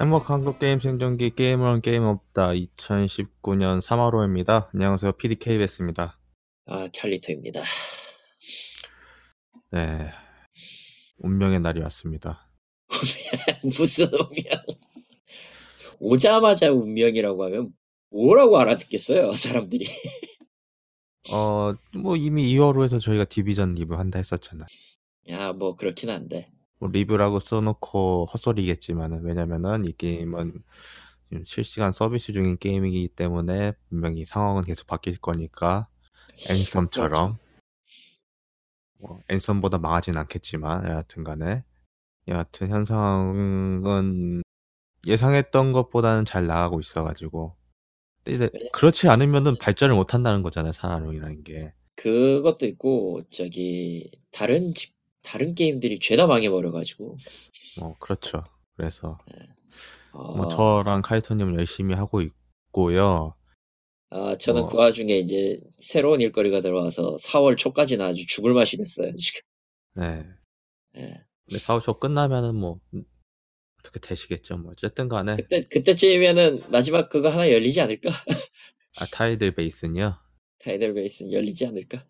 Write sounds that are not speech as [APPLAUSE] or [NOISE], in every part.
행복 한국 게임 생존기 게임은 게임 없다 2019년 3월 5일입니다. 안녕하세요. PDKBS입니다. 아, 캘리터입니다. 네. 운명의 날이 왔습니다. [LAUGHS] 무슨 운명? 오자마자 운명이라고 하면 뭐라고 알아듣겠어요, 사람들이. [LAUGHS] 어, 뭐 이미 2월호에서 저희가 디비전 리뷰 한다 했었잖아요. 야, 뭐 그렇긴 한데. 뭐 리뷰라고 써놓고 헛소리겠지만은 왜냐면은 이 게임은 지금 실시간 서비스 중인 게임이기 때문에 분명히 상황은 계속 바뀔 거니까 앤썸처럼. 뭐 앤썸보다 망하진 않겠지만 여하튼간에. 여하튼 현상은 예상했던 것보다는 잘 나가고 있어가지고. 근데 그렇지 않으면은 발전을 못 한다는 거잖아요 사람이라는 게. 그것도 있고 저기 다른 직- 다른 게임들이 죄다 망해버려가지고. 뭐 그렇죠 그래서 어, 뭐 저랑 카이토님은 열심히 하고 있고요 아, 저는 뭐- 그 와중에 이제 새로운 일거리가 들어와서 4월 초까지는 아주 죽을 맛이 됐어요, 지금. 네 예. 근데 사우쇼 끝나면은 뭐 음, 어떻게 되시겠죠 뭐 어쨌든 간에 그때, 그때쯤이면은 마지막 그거 하나 열리지 않을까? 아 타이들 베이스는요 타이틀 베이스는 열리지 않을까?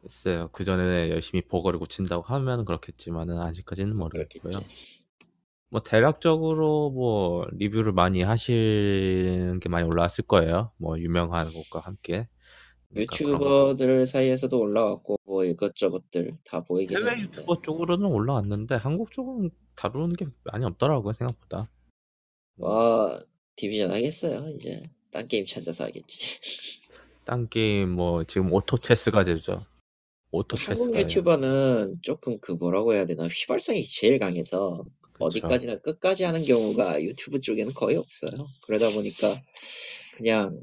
글쎄요. 그 전에 열심히 버거를 고친다고 하면 그렇겠지만은 아직까지는 모르겠고요. 그렇겠지. 뭐 대략적으로 뭐 리뷰를 많이 하시는 게 많이 올라왔을 거예요. 뭐 유명한 곳과 함께. 그러니까. 유튜버들 사이에서도 올라왔고 뭐 이것저것들 다 보이긴 해외 했는데. 유튜버 쪽으로는 올라왔는데 한국 쪽은 다루는 게 많이 없더라고요 생각보다. 와 Division 하겠어요 이제. 딴 게임 찾아서 하겠지. [LAUGHS] 딴 게임 뭐 지금 Auto Chess가 되죠 auto 한국 체스가 유튜버는 조금 그 뭐라고 해야 되나 휘발성이 제일 강해서 어디까지나 끝까지 하는 경우가 유튜브 쪽에는 거의 없어요 그러다 보니까 그냥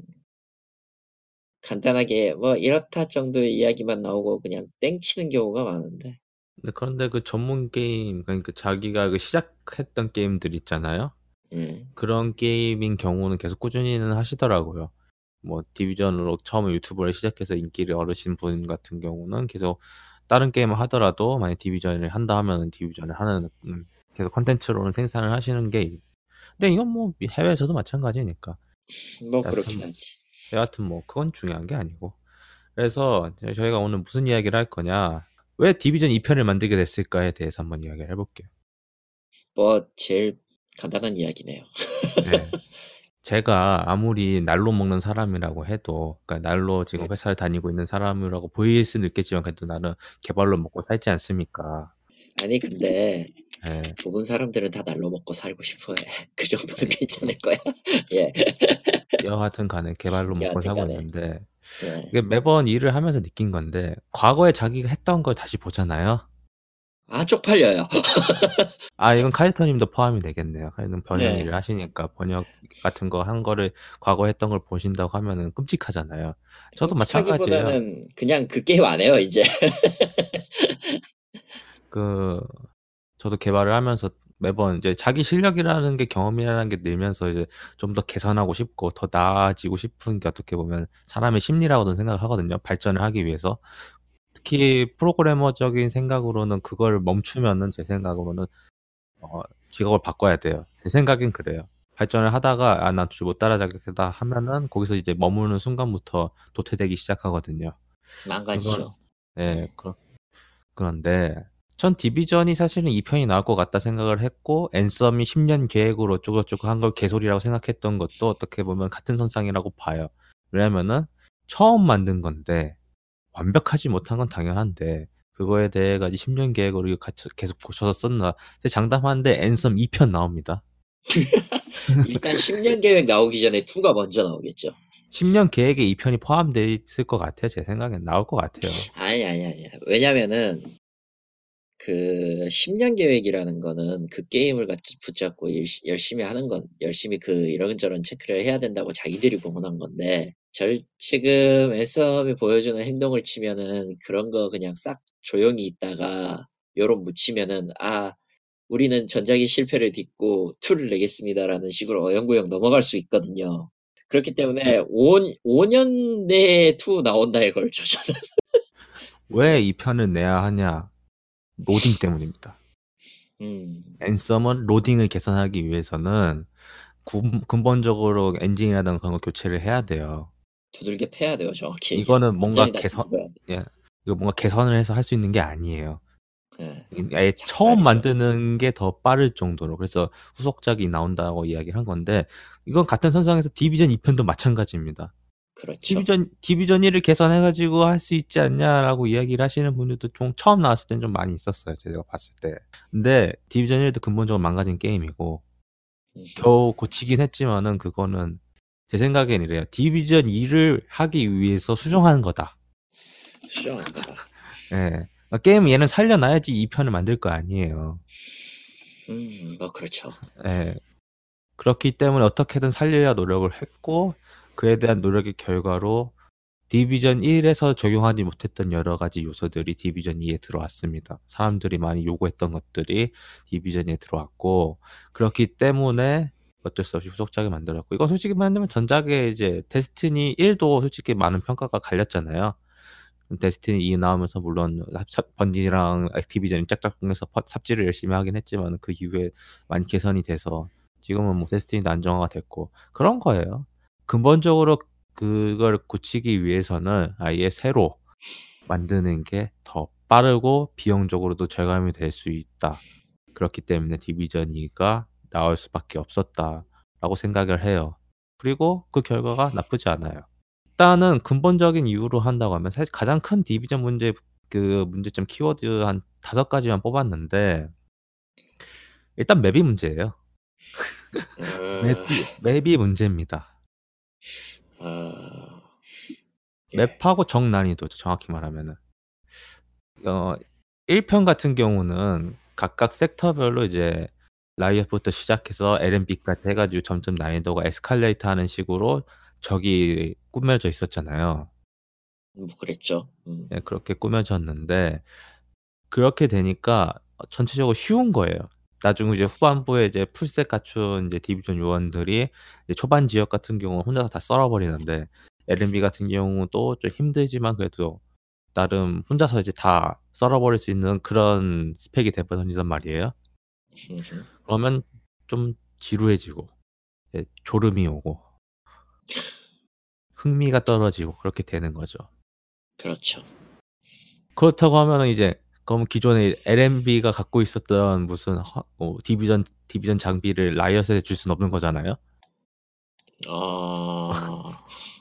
간단하게 뭐 이렇다 정도의 이야기만 나오고 그냥 땡치는 경우가 많은데 근데 그런데 그 전문 게임 그러니까 자기가 그 시작했던 게임들 있잖아요. 예. 그런 게임인 경우는 계속 꾸준히는 하시더라고요. 뭐 디비전으로 처음에 유튜브를 시작해서 인기를 얻으신 분 같은 경우는 계속 다른 게임을 하더라도 만약 디비전을 한다 하면은 디비전을 하는 음, 계속 컨텐츠로는 생산을 하시는 게 있- 근데 이건 뭐 해외에서도 마찬가지니까 뭐 여하튼 그렇긴 뭐. 하지 여하튼 뭐 그건 중요한 게 아니고 그래서 저희가 오늘 무슨 이야기를 할 거냐 왜 디비전 2편을 만들게 됐을까에 대해서 한번 이야기를 해볼게요. 뭐 제일 간단한 이야기네요 네. [LAUGHS] 제가 아무리 날로 먹는 사람이라고 해도, 그러니까 날로 지금 네. 회사를 다니고 있는 사람이라고 보일 수는 있겠지만, 그래도 나는 개발로 먹고 살지 않습니까? 아니 근데 예. 모든 사람들은 다 날로 먹고 살고 싶어 해. [LAUGHS] 그 정도는 괜찮을 거야. [LAUGHS] 예. 여하튼 간에 개발로 먹고 살고 간에. 있는데, 예. 이게 매번 일을 하면서 느낀 건데, 과거에 자기가 했던 걸 다시 보잖아요? 아 쪽팔려요. [LAUGHS] 아, 이건 카이터님도 포함이 되겠네요. 카이터님 번역 네. 일을 하시니까 번역 같은 거 한 거를 과거에 했던 걸 보신다고 하면은 끔찍하잖아요. 저도 마찬가지예요. 그냥 그 게임 안 해요 이제. [LAUGHS] 그 저도 개발을 하면서 매번 이제 자기 실력이라는 게 경험이라는 게 늘면서 이제 좀 더 개선하고 싶고 더 나아지고 싶은 게 어떻게 보면 사람의 심리라고도 생각을 하거든요. 발전을 하기 위해서. 특히 프로그래머적인 생각으로는 그걸 멈추면은 제 생각으로는 어, 직업을 바꿔야 돼요. 제 생각엔 그래요. 발전을 하다가 아, 나못 따라잡겠다 하면은 거기서 이제 머무는 순간부터 도태되기 시작하거든요. 망가지죠. 네, 그러, 그런데 전 디비전이 사실은 2편이 나올 것 같다 생각을 했고 앤썸이 10년 계획으로 어쩌고저쩌고 한 걸 개소리라고 생각했던 것도 어떻게 보면 같은 선상이라고 봐요. 왜냐면은 처음 만든 건데 완벽하지 못한 건 당연한데 그거에 대해 가지고 10년 계획으로 계속 고쳐서 썼나 장담하는데 앤썸 2편 나옵니다. [LAUGHS] 일단 10년 계획 나오기 전에 2가 먼저 나오겠죠. 10년 계획에 2편이 포함되어 있을 것 같아요. 제 생각엔 나올 것 같아요. 아니 아니 아니. 왜냐면은 그 10년 계획이라는 거는 그 게임을 같이 붙잡고 일- 열심히 하는 건 열심히 그 이런저런 체크를 해야 된다고 자기들이 공언한 건데 절 지금 앤썸이 보여주는 행동을 치면은 그런 거 그냥 싹 조용히 있다가 요런 묻히면은 아 우리는 전작의 실패를 딛고 2를 내겠습니다라는 식으로 어영부영 넘어갈 수 있거든요. 그렇기 때문에 5, 5년 내에 2 나온다에 걸쳐 저는 왜 2편을 내야 하냐? 로딩 때문입니다. 음. 앤썸은 로딩을 개선하기 위해서는 구, 근본적으로 엔진이라든가 그런 거 교체를 해야 돼요. 두들겨 패야 돼요, 정확히. 이거는 뭔가 개선. 예, 이거 뭔가 개선을 해서 할 수 있는 게 아니에요. 예. 아예. 처음 만드는 게 더 빠를 정도로 그래서 후속작이 나온다고 이야기를 한 건데 이건 같은 선상에서 디비전 2편도 마찬가지입니다. 그렇죠. 디비전 디비전 1을 개선해가지고 할 수 있지 않냐라고 이야기를 하시는 분들도 좀 처음 나왔을 땐 좀 많이 있었어요. 제가 봤을 때. 근데 디비전 1도 근본적으로 망가진 게임이고 음. 겨우 고치긴 했지만은 그거는 제 생각엔 이래요. 디비전 2를 하기 위해서 수정하는 거다. 수정한 거다. [LAUGHS] 예. 그러니까 게임 얘는 살려놔야지 2편을 만들 거 아니에요. 음, 뭐 그렇죠. 예. 그렇기 때문에 어떻게든 살려야 노력을 했고 그에 대한 노력의 결과로 디비전 1에서 적용하지 못했던 여러 가지 요소들이 디비전 2에 들어왔습니다. 사람들이 많이 요구했던 것들이 디비전 2에 들어왔고 그렇기 때문에 어쩔 수 없이 후속작을 만들었고 이건 솔직히 말하면 전작의 이제 데스티니 1도 솔직히 많은 평가가 갈렸잖아요. 데스티니 2 나오면서 물론 삽- 번지랑 액티비전이 짝짝꿍해서 퍼- 삽질을 열심히 하긴 했지만 그 이후에 많이 개선이 돼서 지금은 뭐 데스티니도 안정화가 됐고 그런 거예요. 근본적으로 그걸 고치기 위해서는 아예 새로 만드는 게 더 빠르고 비용적으로도 절감이 될 수 있다. 그렇기 때문에 디비전 2가 나올 수밖에 없었다라고 생각을 해요. 그리고 그 결과가 나쁘지 않아요. 일단은 근본적인 이유로 한다고 하면 사실 가장 큰 디비전 문제 그 문제점 키워드 한 다섯 가지만 뽑았는데 일단 맵이 문제예요. 어, 맵이, 맵이 문제입니다. 어, 맵하고 정 난이도죠. 정확히 말하면은. 어, 1편 같은 경우는 각각 섹터별로 이제 라이엇부터 시작해서 LMB까지 해가지고 점점 난이도가 에스컬레이터 하는 식으로 적이 꾸며져 있었잖아요. 뭐 그랬죠. 음. 예, 그렇게 꾸며졌는데 그렇게 되니까 전체적으로 쉬운 거예요. 나중에 이제 후반부에 이제 풀셋 갖춘 이제 디비전 요원들이 이제 초반 지역 같은 경우는 혼자서 다 썰어버리는데 LMB 같은 경우도 좀 힘들지만 그래도 나름 혼자서 이제 다 썰어버릴 수 있는 그런 스펙이 돼버린단 말이에요. 그러면 좀 지루해지고 졸음이 오고 흥미가 떨어지고 그렇게 되는 거죠. 그렇죠. 그렇다고 하면은 이제 그럼 기존에 LMB가 갖고 있었던 무슨 허- 어, 디비전 디비전 장비를 라이엇에 줄 수는 없는 거잖아요. 어,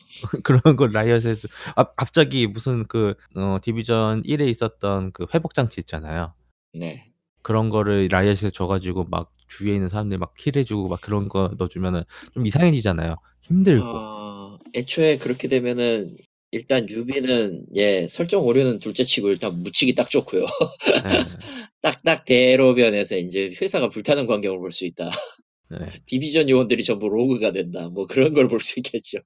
[LAUGHS] 그런 걸 라이엇에 주... 아, 갑자기 무슨 그 어, Division 1에 있었던 그 회복 장치 있잖아요. 네. 그런 거를 Riot에서 줘가지고 막 주위에 있는 사람들 막 heal해주고 막 그런 거 넣어주면은 좀 이상해지잖아요. 힘들고. 어, 애초에 그렇게 되면은 일단 유비는 예 설정 오류는 둘째치고 일단 묻히기 딱 좋고요. 네, [LAUGHS] 딱딱 대로변에서 이제 회사가 불타는 광경을 볼 수 있다. 네. [LAUGHS] Division 요원들이 전부 rogue가 된다. 뭐 그런 걸 볼 수 있겠죠.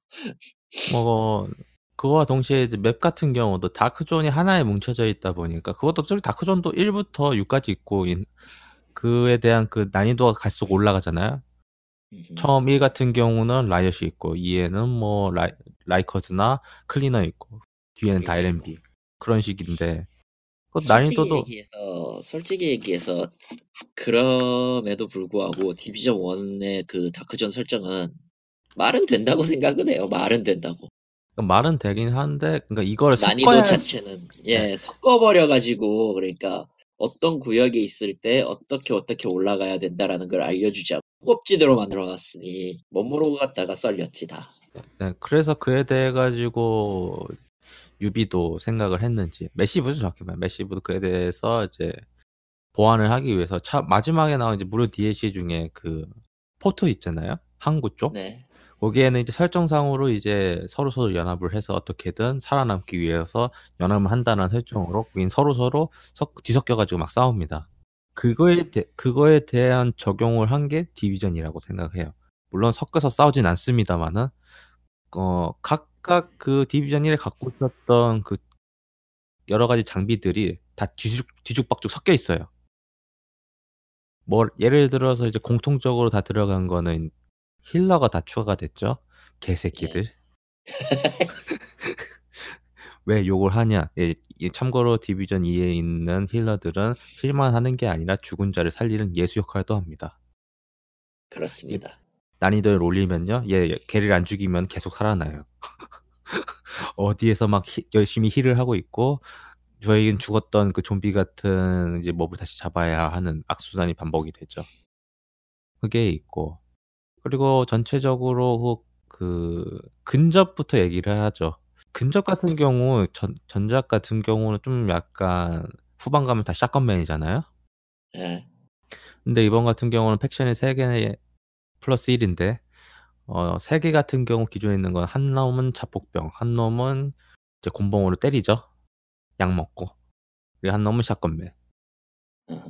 뭐 그거와 동시에 이제 map 같은 경우도 Dark Zone이 하나에 뭉쳐져 있다 보니까 그것도 Dark Zone도 1부터 6까지 있고 인- 그에 대한 그 난이도가 갈수록 올라가잖아요. 처음 1 같은 경우는 라이엇이 있고 2에는 뭐 라이, Rikers나 Cleaner 있고 뒤에는 다 Cleaner LMB 그런 식인데 그 난이도도 얘기해서 솔직히 얘기해서 그럼에도 불구하고 디비전 1의 그 다크존 설정은 말은 된다고 생각은 해요. 말은 된다고. 말은 되긴 하는데 그러니까 이거를 난이도 섞어야 자체는 예 네. 섞어버려 가지고 그러니까 어떤 구역에 있을 때 어떻게 어떻게 올라가야 된다라는 걸 알려주자 껍지대로 만들어놨으니 못 모르고 갔다가 썰렸지 다. 네, 그래서 그에 대해 가지고 유비도 생각을 했는지 메시브도 정확히 말 메시브도 그에 대해서 이제 보완을 하기 위해서 차 마지막에 나온 이제 무료 DLC 중에 그 포트 있잖아요 항구 쪽 네. 거기에는 이제 설정상으로 이제 서로 서로 연합을 해서 어떻게든 살아남기 위해서 연합을 한다는 설정으로 거긴 서로 서로 뒤섞여 가지고 막 싸웁니다. 그거에 대, 그거에 대한 적용을 한 게 디비전이라고 생각해요. 물론 섞여서 싸우진 않습니다만은 어 각각 그 디비전 1에 갖고 있었던 그 여러 가지 장비들이 다 뒤죽 뒤죽박죽 섞여 있어요. 뭐 예를 들어서 이제 공통적으로 다 들어간 거는 힐러가 다 추가가 됐죠. 개새끼들. [LAUGHS] 왜 욕을 하냐? 예, 참고로 디비전 2에 있는 힐러들은 힐만 하는 게 아니라 죽은 자를 살리는 예수 역할도 합니다. 그렇습니다. 난이도를 올리면요, 얘 걔를 안 죽이면 계속 살아나요. [LAUGHS] 어디에서 막 히, 열심히 힐을 하고 있고 저희는 죽었던 그 좀비 같은 이제 몹을 다시 잡아야 하는 악순환이 반복이 되죠. 그게 있고 그리고 전체적으로 그 근접부터 얘기를 하죠. 근접 같은 경우 전, 전작 같은 경우는 좀 약간 후반 가면 다 샷건맨이잖아요. 예. 근데 이번 같은 경우는 팩션이 3개 플러스 1인데 어, 3개 같은 경우 기존에 있는 건 한 놈은 자폭병, 한 놈은 이제 곤봉으로 때리죠. 약 먹고. 그리고 한 놈은 shotgun man. 어.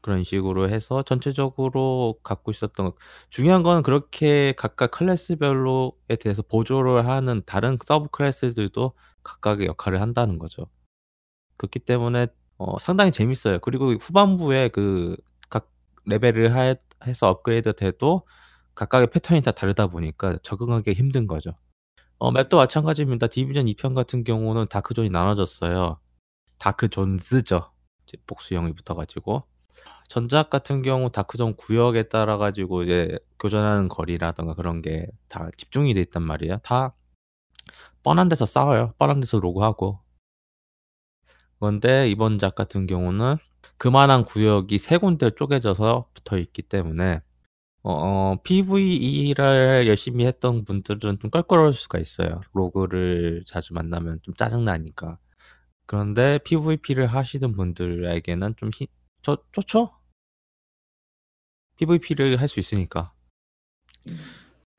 그런 식으로 해서 전체적으로 갖고 있었던 것. 중요한 건 그렇게 각각 클래스별로에 대해서 보조를 하는 다른 subclass들도 각각의 역할을 한다는 거죠. 그렇기 때문에 어, 상당히 재밌어요. 그리고 후반부에 그 각 레벨을 하, 해서 업그레이드 돼도 각각의 패턴이 다 다르다 보니까 적응하기 힘든 거죠. 어, 맵도 마찬가지입니다. 디비전 2편 같은 경우는 다크존이 나눠졌어요. 다크존스죠. 복수형이 붙어가지고. 전작 같은 경우 다크존 구역에 따라 가지고 이제 교전하는 거리라던가 그런 게 다 집중이 돼 있단 말이에요. 다 뻔한 데서 싸워요. 뻔한 데서 로그하고. 그런데 이번 작 같은 경우는 그만한 구역이 세 군데 쪼개져서 붙어 있기 때문에 어, PVE를 열심히 했던 분들은 좀 껄끄러울 수가 있어요. 로그를 자주 만나면 좀 짜증나니까. 그런데 PVP를 하시는 분들에게는 좀 히, 저, 좋죠? PVP를 할 수 있으니까. 음.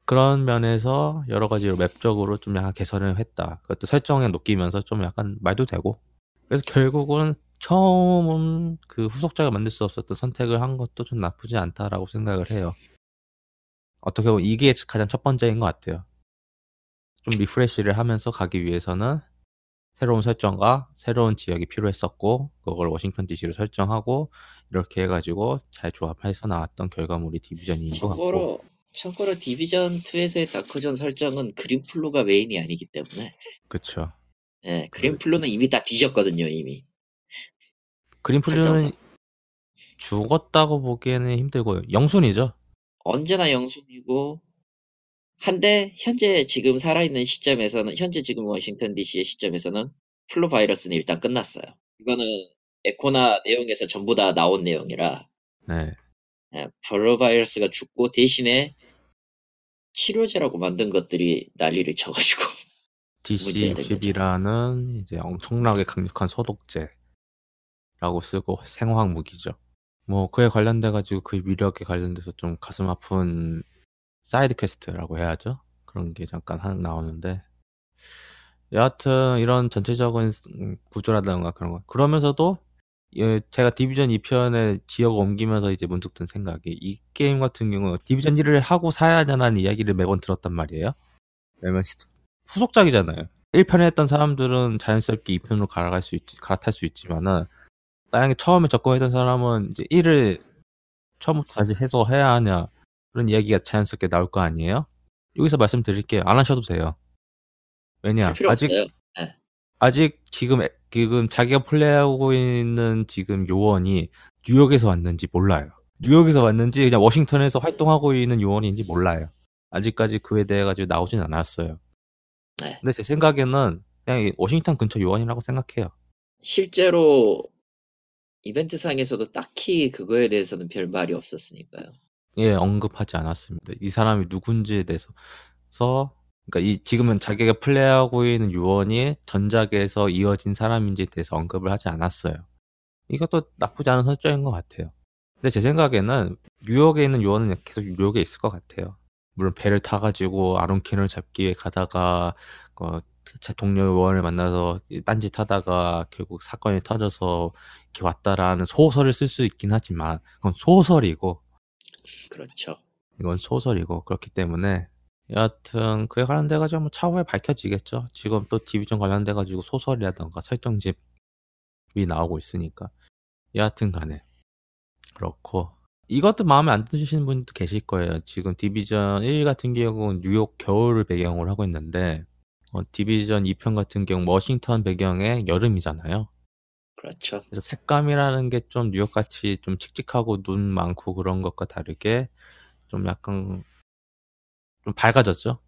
그런 면에서 여러 가지로 맵적으로 좀 약간 개선을 했다. 그것도 설정에 녹이면서 좀 약간 말도 되고. 그래서 결국은 처음 그 후속작을 만들 수 없었던 선택을 한 것도 좀 나쁘지 않다라고 생각을 해요. 어떻게 보면 이게 가장 첫 번째인 것 같아요. 좀 refresh를 하면서 가기 위해서는 새로운 설정과 새로운 지역이 필요했었고 그걸 워싱턴 DC로 설정하고 이렇게 해가지고 잘 조합해서 나왔던 결과물이 Division인 것 참고로 같고 참고로 Division 2에서의 Dark Zone 설정은 Green Flu가 메인이 아니기 때문에. 그쵸. 예, Green Flu는 이미 다 뒤졌거든요 이미. Green Flu는. 죽었다고 보기에는 힘들고요. 영순이죠 언제나 영순이고 한데 현재 지금 살아있는 시점에서는 현재 지금 워싱턴 DC의 시점에서는 flu 바이러스는 일단 끝났어요. 이거는 에코나 내용에서 전부 다 나온 내용이라 네 예, flu 바이러스가 죽고 대신에 치료제라고 만든 것들이 난리를 쳐가지고 [LAUGHS] 문제가 된 거죠. DC60이라는 이제 엄청나게 강력한 소독제라고 쓰고 생화학 무기죠. 뭐 그에 관련돼 가지고 그 위력에 관련돼서 좀 가슴 아픈 side quest라고 해야죠. 그런 게 잠깐 한 나오는데 여하튼 이런 전체적인 음, 구조라든가 그런 거 그러면서도 예, 제가 디비전 2편에 지역 옮기면서 이제 문득 든 생각이 이 게임 같은 경우 디비전 1을 하고 사야 되는 이야기를 매번 들었단 말이에요. 왜냐면 시- 후속작이잖아요. 1편에 했던 사람들은 자연스럽게 2편으로 갈아갈 수 있지, 갈아탈 수 있지만은 만약에 처음에 접근했던 사람은 이제 1을 처음부터 다시 해서 해야 하냐 그런 이야기가 자연스럽게 나올 거 아니에요? 여기서 말씀드릴게요. 안 하셔도 돼요. 왜냐 아직 없어요. 아직 지금 애- 지금 자기가 플레이하고 있는 지금 요원이 뉴욕에서 왔는지 몰라요. 뉴욕에서 왔는지 그냥 워싱턴에서 활동하고 있는 요원인지 몰라요. 아직까지 그에 대해 가지고 나오진 않았어요. 네. 근데 제 생각에는 그냥 이 워싱턴 근처 요원이라고 생각해요. 실제로 이벤트 상에서도 딱히 그거에 대해서는 별 말이 없었으니까요. 예, 언급하지 않았습니다. 이 사람이 누군지에 대해서 그러니까 이 지금은 자기가 플레이하고 있는 요원이 전작에서 이어진 사람인지에 대해서 언급을 하지 않았어요. 이것도 나쁘지 않은 설정인 것 같아요. 근데 제 생각에는 뉴욕에 있는 요원은 계속 뉴욕에 있을 것 같아요. 물론 배를 타가지고 아론킨을 잡기 위해 가다가 어, 제 동료 요원을 만나서 딴짓 하다가 결국 사건이 터져서 이렇게 왔다라는 소설을 쓸 수 있긴 하지만 그건 소설이고 그렇죠. 이건 소설이고 그렇기 때문에 여하튼 그에 관련돼 가지고 뭐 차후에 밝혀지겠죠. 지금 또 디비전 관련돼 가지고 소설이라던가 설정집이 나오고 있으니까 여하튼 간에 그렇고 이것도 마음에 안 드시는 분도 계실 거예요. 지금 디비전 1 같은 경우는 뉴욕 겨울을 배경으로 하고 있는데 어, 디비전 2편 같은 경우 워싱턴 배경의 여름이잖아요. 그렇죠. 그래서 색감이라는 게 좀 뉴욕같이 좀 칙칙하고 눈 많고 그런 것과 다르게 좀 약간 좀 밝아졌죠.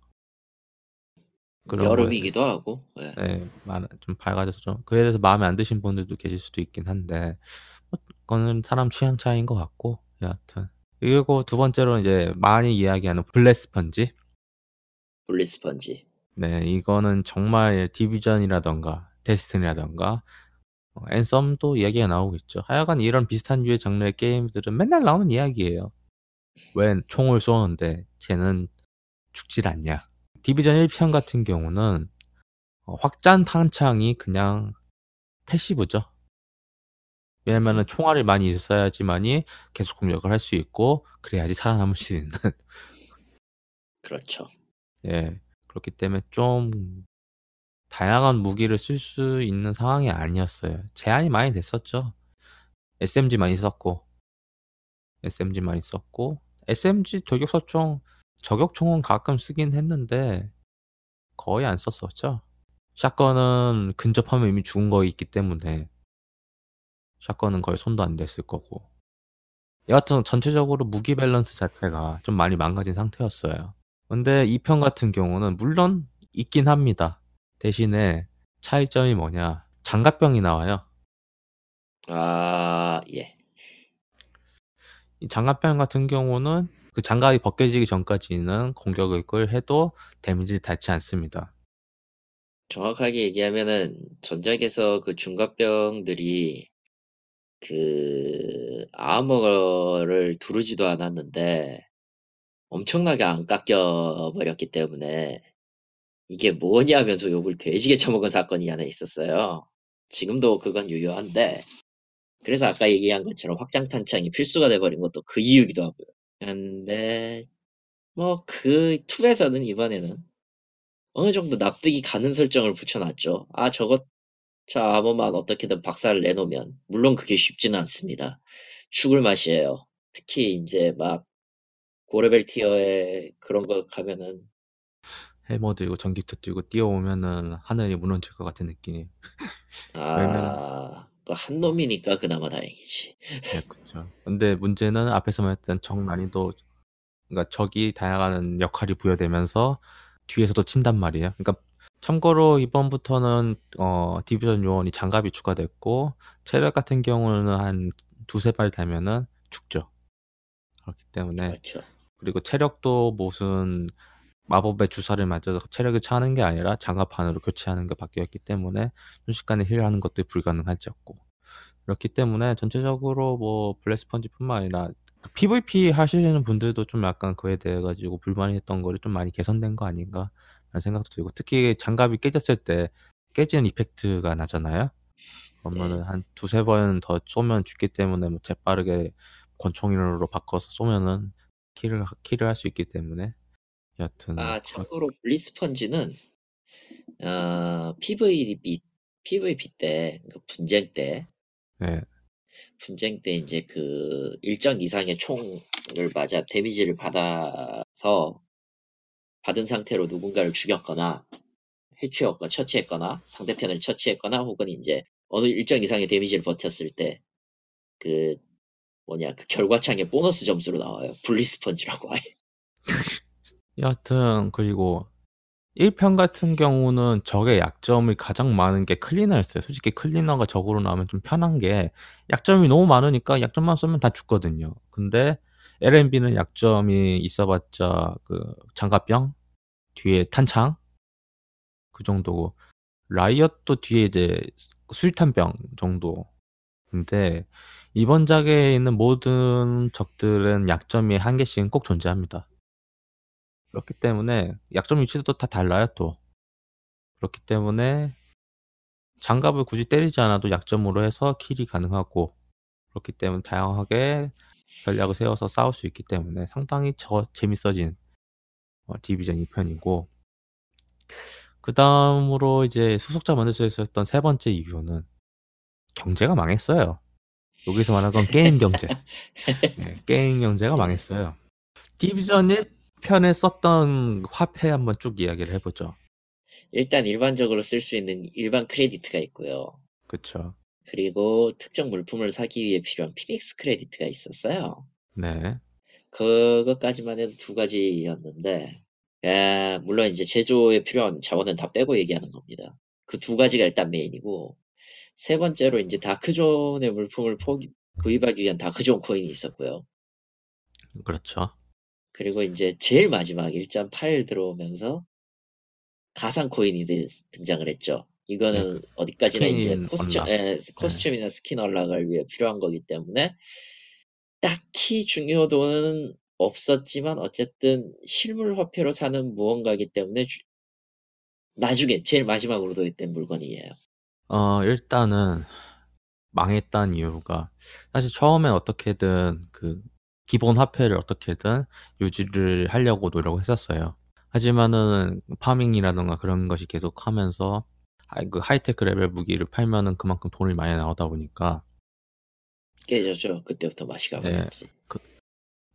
그런 거에 여름이기도 하고. 예. 네, 많- 좀 밝아져서 좀 그에 대해서 마음에 안 드신 분들도 계실 수도 있긴 한데 뭐, 그거는 사람 취향 차이인 것 같고 여하튼 그리고 두 번째로 이제 많이 이야기하는 블레스펀지 블리스펀지. 네 이거는 정말 디비전이라던가 데스티니라던가 어, 앤썸도 이야기가 나오고 있죠. 하여간 이런 비슷한 류의 장르의 게임들은 맨날 나오는 이야기예요. 왜 총을 쏘는데 쟤는 죽질 않냐. 디비전 1편 같은 경우는 어, 확장 탄창이 그냥 패시브죠. 왜냐면은 총알이 많이 있어야지만이 계속 공격을 할 수 있고 그래야지 살아남을 수 있는. 그렇죠. 예 그렇기 때문에 좀 다양한 무기를 쓸 수 있는 상황이 아니었어요. 제한이 많이 됐었죠. SMG 많이 썼고 SMG 많이 썼고 SMG 돌격소총 저격총은 가끔 쓰긴 했는데 거의 안 썼었죠. 샷건은 근접하면 이미 죽은 거 있기 때문에 샷건은 거의 손도 안 댔을 거고. 여하튼 전체적으로 무기 밸런스 자체가 좀 많이 망가진 상태였어요. 근데 2편 같은 경우는 물론 있긴 합니다. 대신에 차이점이 뭐냐. 장갑병이 나와요. 아, 예. 이 장갑병 같은 경우는 그 장갑이 벗겨지기 전까지는 공격을 끌 해도 데미지를 닿지 않습니다. 정확하게 얘기하면은 전작에서 그 중갑병들이 그 아머를 두르지도 않았는데 엄청나게 안 깎여 버렸기 때문에 이게 뭐냐 하면서 욕을 돼지게 처먹은 사건이 하나 있었어요. 지금도 그건 유효한데 그래서 아까 얘기한 것처럼 확장탄창이 필수가 돼버린 것도 그 이유기도 하고요. 근데 뭐그 2에서는 이번에는 어느 정도 납득이 가는 설정을 붙여놨죠. 아 저것 저 아머만 어떻게든 박살을 내놓으면 물론 그게 쉽지는 않습니다. 죽을 맛이에요. 특히 이제 막 고레벨 티어에 그런 거 가면은 해머 들고 전기톱 들고 뛰어오면은 하늘이 무너질 것 같은 느낌. 왜냐면 아, [LAUGHS] 그한 놈이니까 그나마 다행이지. 네, 그쵸. 근데 문제는 앞에서 말했던 적 난이도, 그러니까 적이 다양한 역할이 부여되면서 뒤에서도 친단 말이에요. 그러니까 참고로 이번부터는 어, 디비전 요원이 장갑이 추가됐고 체력 같은 경우는 한 두세 발 되면은 죽죠. 그렇기 때문에 그렇죠. 그리고 체력도 무슨 마법의 주사를 맞아서 체력이 차는 게 아니라 장갑 안으로 교체하는 게 바뀌었기 때문에 순식간에 힐하는 것도 불가능하졌고 그렇기 때문에 전체적으로 뭐 블랙스펀지뿐만 아니라 PVP 하시는 분들도 좀 약간 그에 대해 가지고 불만이 했던 거를 좀 많이 개선된 거 아닌가 라는 생각도 들고 특히 장갑이 깨졌을 때 깨지는 이펙트가 나잖아요. 그러면은 한 두세 번 더 쏘면 죽기 때문에 뭐 재빠르게 권총으로 바꿔서 쏘면은 킬을 킬을 할수 있기 때문에 여하튼 아, 참고로 블리스펀지는 어, PVP PVP 때, 그 분쟁 때, 네. 분쟁 때 이제 그 일정 이상의 총을 맞아 데미지를 받아서 받은 상태로 누군가를 죽였거나 해치웠거나 처치했거나 상대편을 처치했거나 혹은 이제 어느 일정 이상의 데미지를 버텼을 때 그 뭐냐 그 결과창에 보너스 점수로 나와요 블리스펀지라고 아예 [LAUGHS] 여하튼 그리고 1편 같은 경우는 적의 약점이 가장 많은 게 클리너였어요. 솔직히 클리너가 적으로 나오면 좀 편한 게 약점이 너무 많으니까 약점만 쓰면 다 죽거든요. 근데 LMB는 약점이 있어봤자 그 장갑병 뒤에 탄창 그 정도고 라이엇도 뒤에 이제 수류탄병 정도. 근데 이번 작에 있는 모든 적들은 약점이 한 개씩은 꼭 존재합니다. 그렇기 때문에 약점 위치도 다 달라요 또. 그렇기 때문에 장갑을 굳이 때리지 않아도 약점으로 해서 킬이 가능하고 그렇기 때문에 다양하게 전략을 세워서 싸울 수 있기 때문에 상당히 저 재밌어진 어, 디비전 2편이고 그 다음으로 이제 후속작 만들 수 있었던 세 번째 이유는 경제가 망했어요. 여기서 말하는 건 게임 경제. 네, 게임 경제가 망했어요. 디비전 1편에 썼던 화폐 한번 쭉 이야기를 해보죠. 일단 일반적으로 쓸 수 있는 일반 크레디트가 있고요. 그쵸. 그리고 특정 물품을 사기 위해 필요한 피닉스 크레디트가 있었어요. 네. 그것까지만 해도 두 가지였는데, 에, 물론 이제 제조에 필요한 자원은 다 빼고 얘기하는 겁니다. 그 두 가지가 일단 메인이고, 세 번째로 이제 다크존의 물품을 포기, 구입하기 위한 다크존 코인이 있었고요. 그렇죠. 그리고 이제 제일 마지막 1.8 들어오면서 가상 코인이 드- 등장을 했죠. 이거는 어디까지나 이제 코스튬. 에, 코스튬이나 skin unlock을 위해 필요한 거기 때문에 딱히 중요도는 없었지만 어쨌든 실물 화폐로 사는 무언가이기 때문에 주- 나중에 제일 마지막으로 도입된 물건이에요. 어, 일단은 망했다는 이유가 사실 처음엔 어떻게든 그 기본 화폐를 어떻게든 유지를 하려고 노력을 했었어요. 하지만은 파밍이라던가 그런 것이 계속 하면서 하- 그 하이테크 레벨 무기를 팔면은 그만큼 돈이 많이 나오다 보니까 깨졌죠. 그때부터 맛이 네. 가버렸지.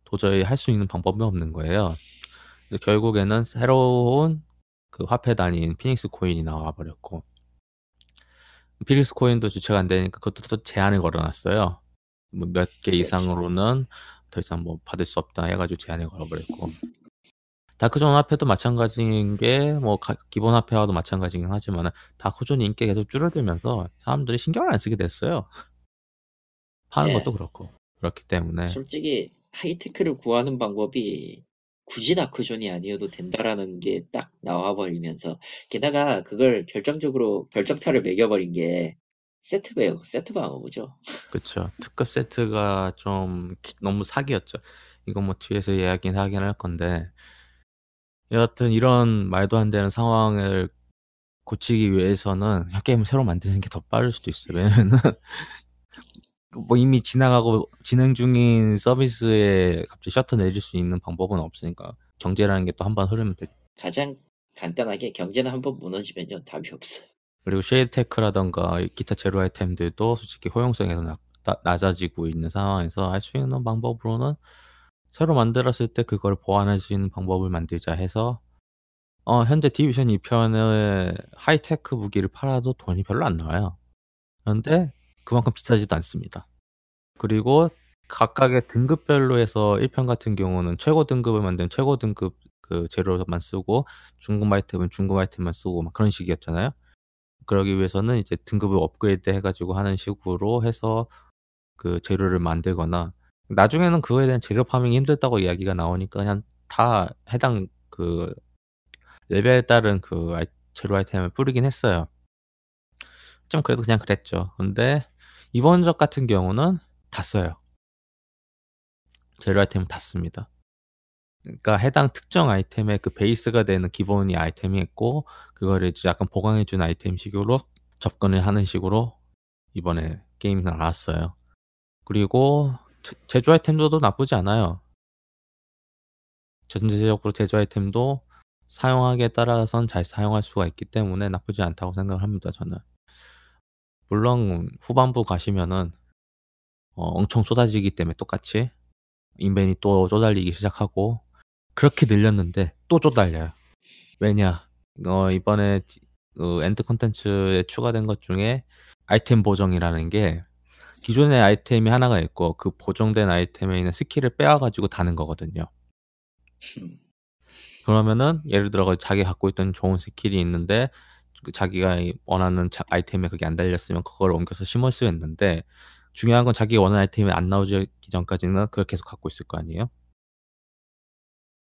도저히 할 수 있는 방법이 없는 거예요. 그래서 결국에는 새로운 그 화폐 단위인 피닉스 코인이 나와 버렸고 피닉스 코인도 주체가 안 되니까 그것도 또 제한을 걸어놨어요. 뭐 몇개 그렇죠. 이상으로는 더 이상 뭐 받을 수 없다 해가지고 제한을 걸어버렸고 다크존 화폐도 마찬가지인 게 뭐 기본 화폐와도 마찬가지긴 하지만 다크존 인기 계속 줄어들면서 사람들이 신경을 안 쓰게 됐어요. 파는 예. 것도 그렇고 그렇기 때문에 솔직히 하이테크를 구하는 방법이 굳이 다크존이 아니어도 된다라는 게 딱 나와버리면서 게다가 그걸 결정적으로 결정타를 매겨버린 게 세트 배우 세트 방어구죠. 그쵸. 특급 세트가 좀 기- 너무 사기였죠. 이건 뭐 뒤에서 이야기는 하긴 할 건데 여하튼 이런 말도 안 되는 상황을 고치기 위해서는 게임을 새로 만드는 게 더 빠를 수도 있어요. 왜냐면은 뭐 이미 지나가고 진행 중인 서비스에 갑자기 셔터 내릴 수 있는 방법은 없으니까 경제라는 게 또 한 번 흐르면 돼. 가장 간단하게 경제는 한 번 무너지면요 답이 없어요. 그리고 SHD tech라던가 기타 재료 아이템들도 솔직히 나- 나- 낮아지고 있는 상황에서 할 수 있는 방법으로는 새로 만들었을 때 그걸 보완할 수 있는 방법을 만들자 해서 어, 현재 디비전 2편의 하이테크 무기를 팔아도 돈이 별로 안 나와요. 그런데 그만큼 비싸지도 않습니다. 그리고 각각의 등급별로 해서 1편 같은 경우는 최고 등급을 만든 최고 등급 그 재료만 쓰고 중급 아이템은 중급 아이템만 쓰고 막 그런 식이었잖아요. 그러기 위해서는 이제 등급을 업그레이드 해가지고 하는 식으로 해서 그 재료를 만들거나 나중에는 그거에 대한 재료 파밍이 힘들다고 이야기가 나오니까 그냥 다 해당 그 레벨에 따른 그 재료 아이템을 뿌리긴 했어요. 좀 그래도 그냥 그랬죠. 근데 이번 적 같은 경우는 다 써요. 재료 아이템은 다 씁니다. 그러니까 해당 특정 아이템의 그 베이스가 되는 기본이 아이템이 있고 그거를 이제 약간 보강해 준 아이템 식으로 접근을 하는 식으로 이번에 게임이 나왔어요. 그리고 제- 제조 아이템도 나쁘지 않아요. 전체적으로 제조 아이템도 사용하기에 따라선 잘 사용할 수가 있기 때문에 나쁘지 않다고 생각을 합니다. 저는. 물론 후반부 가시면은 어, 엄청 쏟아지기 때문에 똑같이 인벤이 또 쪼달리기 시작하고 그렇게 늘렸는데 또 쪼달려요. 왜냐? 어, 이번에 그 end 컨텐츠에 추가된 것 중에 아이템 보정이라는 게 기존의 아이템이 하나가 있고 그 보정된 아이템에 있는 스킬을 빼와가지고 다는 거거든요. 그러면은 예를 들어 자기 갖고 있던 좋은 스킬이 있는데 그 자기가 원하는 자- 아이템에 그게 안 달렸으면 그걸 옮겨서 심을 수 있는데 중요한 건 자기가 원하는 아이템이 안 나오기 전까지는 그걸 계속 갖고 있을 거 아니에요?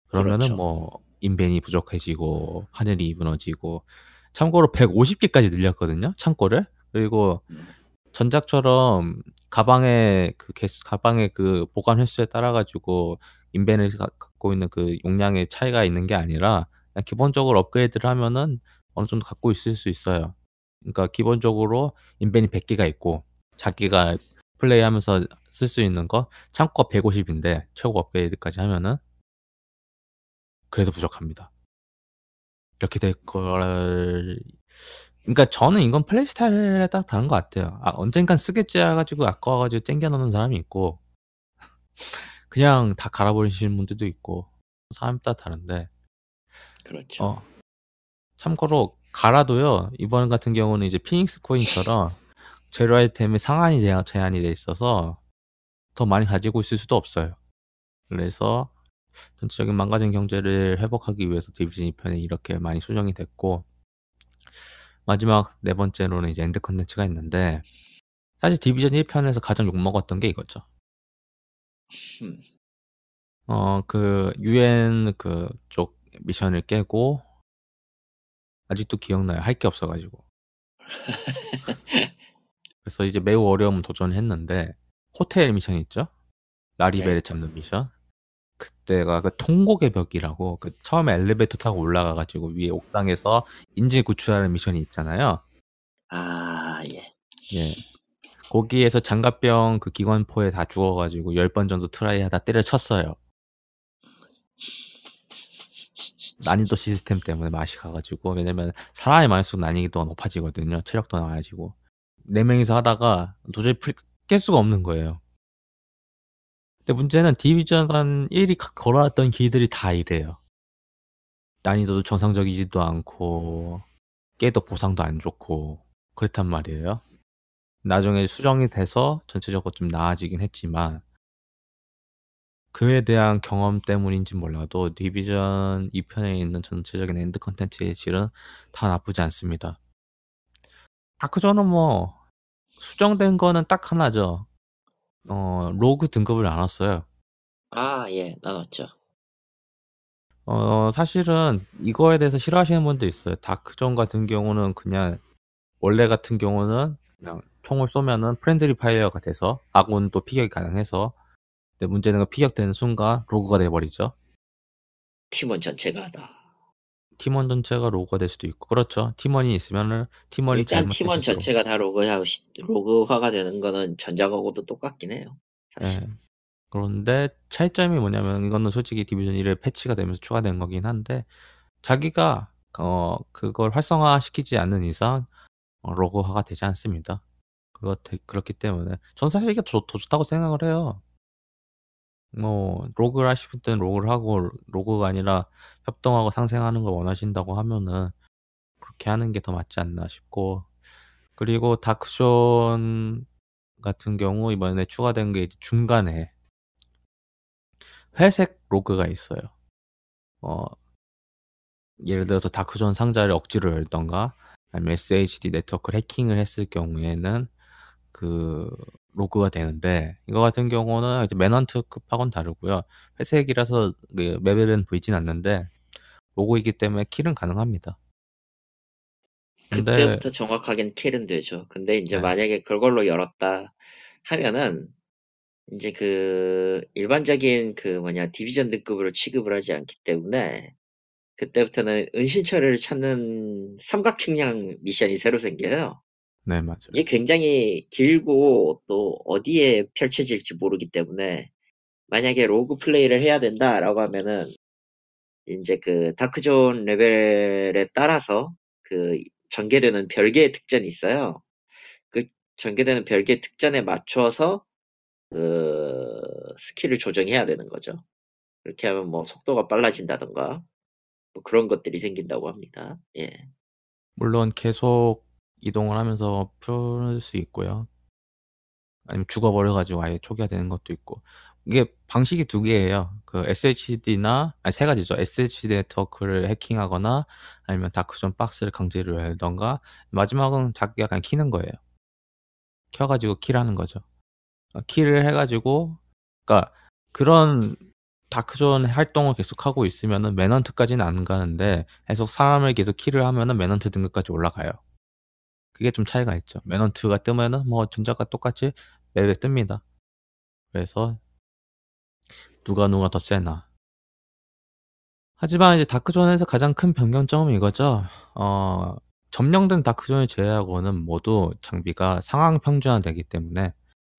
그러면은 그렇죠. 뭐 인벤이 부족해지고 하늘이 무너지고 참고로 150개까지 늘렸거든요 창고를 그리고 음. 전작처럼 가방에 그 개수 가방의 그 보관 횟수에 따라 가지고 인벤을 가- 갖고 있는 그 용량의 차이가 있는 게 아니라 기본적으로 업그레이드를 하면은 어느 정도 갖고 있을 수 있어요. 그러니까 기본적으로 인벤이 100개가 있고 자기가 플레이하면서 쓸 수 있는 거 창고가 150인데 최고 업그레이드까지 하면은 그래도 부족합니다. 이렇게 될 걸. 그러니까 저는 이건 플레이 스타일에 따라 다른 것 같아요. 아, 언젠간 쓰겠지 해가지고 아까워가지고 땡겨 넣는 사람이 있고, 그냥 다 갈아버리시는 분들도 있고, 사람 따라 다른데, 그렇죠. 어, 참고로 갈아도요. 이번 같은 경우는 이제 피닉스 코인처럼 [LAUGHS] 재료 아이템의 상한이 제한- 제한이 돼 있어서 더 많이 가지고 있을 수도 없어요. 그래서 전체적인 망가진 경제를 회복하기 위해서 디비전 2편이 이렇게 많이 수정이 됐고 마지막 네 번째로는 이제 end 컨텐츠가 있는데 사실 디비전 1편에서 가장 욕먹었던 게 이거죠. 음. 어, 그 UN 그쪽 미션을 깨고 아직도 기억나요. 할 게 없어가지고. [LAUGHS] 그래서 이제 매우 어려운 도전을 했는데 호텔 미션 있죠? 라리벨을 네. 잡는 미션. 그때가 그 통곡의 벽이라고 그 처음에 엘리베이터 타고 올라가가지고 위에 옥상에서 인질 구출하는 미션이 있잖아요. 아, 예. 예. 거기에서 장갑병 그 기관포에 다 죽어가지고 10번 정도 try 하다 때려쳤어요. 난이도 시스템 때문에 맛이 가가지고 왜냐면 사람이 많을수록 난이도가 높아지거든요. 체력도 많아지고 네 명이서 하다가 도저히 풀, 깰 수가 없는 거예요. 근데 문제는 디비전 1이 걸어왔던 길들이 다 이래요. 난이도도 정상적이지도 않고 깨도 보상도 안 좋고 그렇단 말이에요. 나중에 수정이 돼서 전체적으로 좀 나아지긴 했지만 그에 대한 경험 때문인지 몰라도 디비전 2편에 있는 전체적인 end 컨텐츠의 질은 다 나쁘지 않습니다. 다크존은 뭐 수정된 거는 딱 하나죠. 어, rogue 등급을 나눴어요. 아, 예. 나눴죠. 어, 사실은 이거에 대해서 싫어하시는 분도 있어요. 다크존 같은 경우는 그냥 원래 같은 경우는 그냥 총을 쏘면은 friendly fire가 돼서 아군도 피격이 가능해서 근데 문제는 그 피격되는 순간 rogue가 돼버리죠. 팀원 전체가 하다. 팀원 전체가 rogue가 될 수도 있고 그렇죠. 팀원이 있으면은 팀원이 일단 팀원 전체가 다 rogue화, rogue화가 되는 거는 전작하고도 똑같긴 해요. 사실. 예. 그런데 차이점이 뭐냐면 이거는 솔직히 디비전 1에 패치가 되면서 추가된 거긴 한데 자기가 어 그걸 활성화 시키지 않는 이상 어, rogue화가 되지 않습니다. 되- 그렇기 때문에 전 사실 이게 더, 더 좋다고 생각을 해요. 뭐 rogue를 하실 때는 rogue를 하고 rogue가 아니라 협동하고 상생하는 걸 원하신다고 하면은 그렇게 하는 게 더 맞지 않나 싶고 그리고 다크존 같은 경우 이번에 추가된 게 중간에 회색 rogue가 있어요. 어, 예를 들어서 다크존 상자를 억지로 열던가 아니면 SHD 네트워크를 해킹을 했을 경우에는 그 rogue가 되는데 이거 같은 경우는 이제 manhunt급하고는 다르고요. 회색이라서 그 맵에는 보이진 않는데 로그이기 때문에 킬은 가능합니다. 근데 그때부터 정확하게는 킬은 되죠. 근데 이제 네. 만약에 그걸로 열었다 하면은 이제 그 일반적인 그 뭐냐 디비전 등급으로 취급을 하지 않기 때문에 그때부터는 은신처를 찾는 삼각 측량 미션이 새로 생겨요. 네 맞아요. 이게 굉장히 길고 또 어디에 펼쳐질지 모르기 때문에 만약에 rogue 플레이를 해야 된다라고 하면은 이제 그 다크존 레벨에 따라서 그 전개되는 별개의 특전이 있어요. 그 전개되는 별개의 특전에 맞춰서 그 스킬을 조정해야 되는 거죠. 그렇게 하면 뭐 속도가 빨라진다던가 뭐 그런 것들이 생긴다고 합니다. 예. 물론 계속 이동을 하면서 풀 수 있고요. 아니면 죽어버려가지고 아예 초기화되는 것도 있고 이게 방식이 두 개예요. 그 SHD나 아니 세 가지죠. SHD 네트워크를 해킹하거나 아니면 다크존 박스를 강제로 열던가 마지막은 자기가 그냥 키는 거예요. 켜가지고 kill하는 거죠. 어, kill을 해가지고 그러니까 그런 다크존 활동을 계속하고 있으면은 manhunt까지는 안 가는데 계속 사람을 계속 kill을 하면은 manhunt 등급까지 올라가요. 그게 좀 차이가 있죠. manhunt가 뜨면은 뭐 전작과 똑같이 맵에 뜹니다. 그래서 누가 누가 더 세나. 하지만 이제 다크존에서 가장 큰 변경점은 이거죠. 어, 점령된 다크존을 제외하고는 모두 장비가 상향 평준화되기 때문에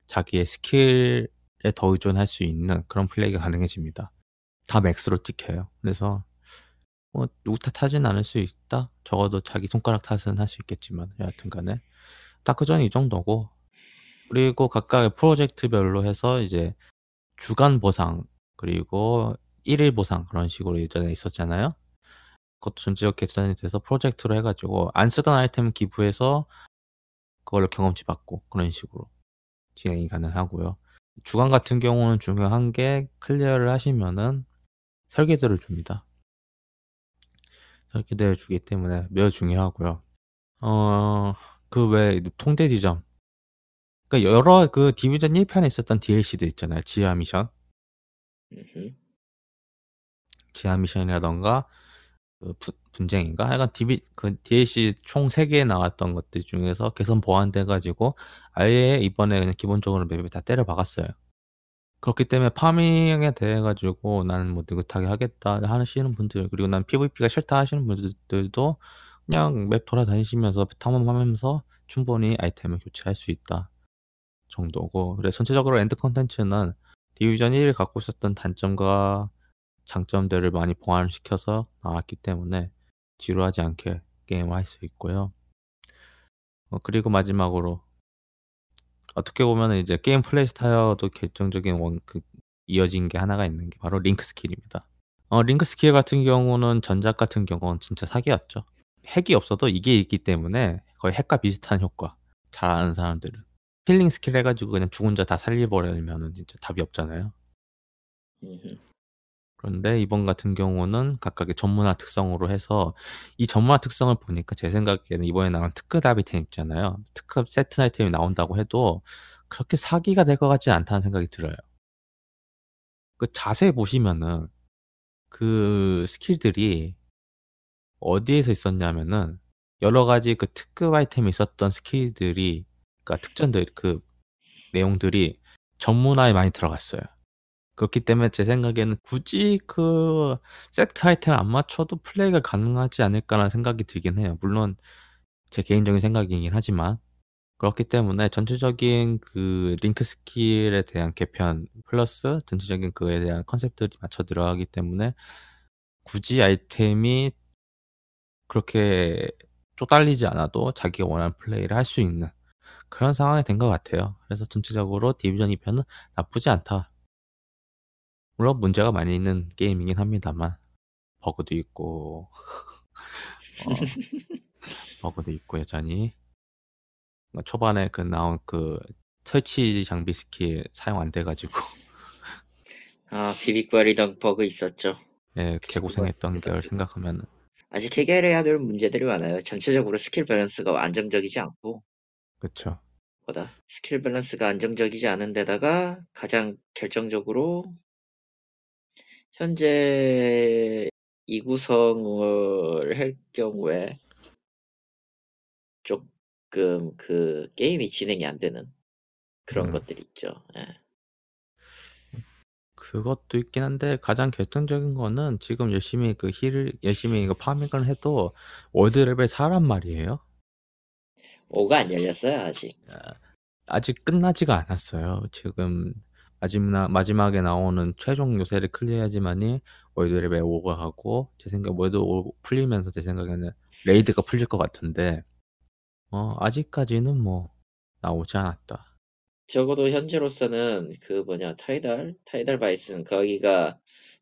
자기의 스킬에 더 의존할 수 있는 그런 플레이가 가능해집니다. 다 max로 찍혀요. 그래서 뭐 누구 탓하진 않을 수 있다. 적어도 자기 손가락 탓은 할 수 있겠지만 여하튼간에 다크존이 이 정도고 그리고 각각의 프로젝트별로 해서 이제 주간 보상 그리고 일일 보상 그런 식으로 예전에 있었잖아요. 그것도 전지적 계산이 돼서 프로젝트로 해가지고 안 쓰던 아이템 기부해서 그걸로 경험치 받고 그런 식으로 진행이 가능하고요. 주간 같은 경우는 중요한 게 클리어를 하시면은 설계도를 줍니다. 설계도를 주기 때문에 매우 중요하고요. 어, 그 외에 통제 지점. 그러니까 여러 그 디비전 1편에 있었던 DLC도 있잖아요. 지하 미션. 음흠. 지하 미션이라던가 그 부- 분쟁인가? 하여간 DB, 그 DLC 총 3개 나왔던 것들 중에서 개선 보완돼가지고 아예 이번에 그냥 기본적으로 맵에 다 때려 박았어요. 그렇기 때문에 파밍에 대해 가지고 나는 뭐 느긋하게 하겠다 하시는 분들 그리고 난 PvP가 싫다 하시는 분들도 그냥 맵 돌아다니시면서 탐험하면서 충분히 아이템을 교체할 수 있다 정도고 그래 전체적으로 end 컨텐츠는 디비전 1을 갖고 있었던 단점과 장점들을 많이 보완시켜서 나왔기 때문에 지루하지 않게 게임을 할 수 있고요. 어, 그리고 마지막으로 어떻게 보면 이제 게임 플레이 스타일도 결정적인 원, 그, 이어진 게 하나가 있는 게 바로 링크 스킬입니다. 어, 링크 스킬 같은 경우는 전작 같은 경우는 진짜 사기였죠. 핵이 없어도 이게 있기 때문에 거의 핵과 비슷한 효과. 잘 아는 사람들은. 힐링 스킬 해가지고 그냥 죽은 자 다 살려버리면은 진짜 답이 없잖아요. 그런데 이번 같은 경우는 각각의 전문화 특성으로 해서 이 전문화 특성을 보니까 제 생각에는 이번에 나온 특급 아이템 있잖아요. 특급 세트 아이템이 나온다고 해도 그렇게 사기가 될 것 같지 않다는 생각이 들어요. 그 자세히 보시면은 그 스킬들이 어디에서 있었냐면은 여러 가지 그 특급 아이템이 있었던 스킬들이 그러니까 특전들 그 내용들이 전문화에 많이 들어갔어요. 그렇기 때문에 제 생각에는 굳이 그 세트 아이템 안 맞춰도 플레이가 가능하지 않을까라는 생각이 들긴 해요. 물론 제 개인적인 생각이긴 하지만 그렇기 때문에 전체적인 그 링크 스킬에 대한 개편 플러스 전체적인 그에 대한 컨셉들이 맞춰 들어가기 때문에 굳이 아이템이 그렇게 쪼달리지 않아도 자기가 원하는 플레이를 할 수 있는 그런 상황이 된 것 같아요. 그래서 전체적으로 디비전 2편은 나쁘지 않다. 물론 문제가 많이 있는 게임이긴 합니다만 버그도 있고 [LAUGHS] 어, 버그도 있고 여전히. 뭐 초반에 그 나온 그 설치 장비 스킬 사용 안 돼가지고. [LAUGHS] 아 비빅거리던 버그 있었죠. 예, 개고생했던 걸 생각하면 아직 해결해야 될 문제들이 많아요. 전체적으로 스킬 밸런스가 안정적이지 않고. 그쵸. 보다 스킬 밸런스가 안정적이지 않은 데다가 가장 결정적으로 현재 이 구성을 할 경우에 조금 그 게임이 진행이 안 되는 그런 음. 것들이 있죠. 예. 그것도 있긴 한데 가장 결정적인 거는 지금 열심히 그 heal을 열심히 이거 파밍을 해도 월드 레벨 4란 말이에요. 5가 안 열렸어요 아직. 아직 끝나지가 않았어요. 지금 마지막 마지막에 나오는 최종 요새를 클리어해야지만이 월드 레벨 5가 하고 제 생각 월드 5 풀리면서 제 생각에는 레이드가 풀릴 것 같은데 어 아직까지는 뭐 나오지 않았다. 적어도 현재로서는 그 뭐냐 Tidal Tidal Basin 거기가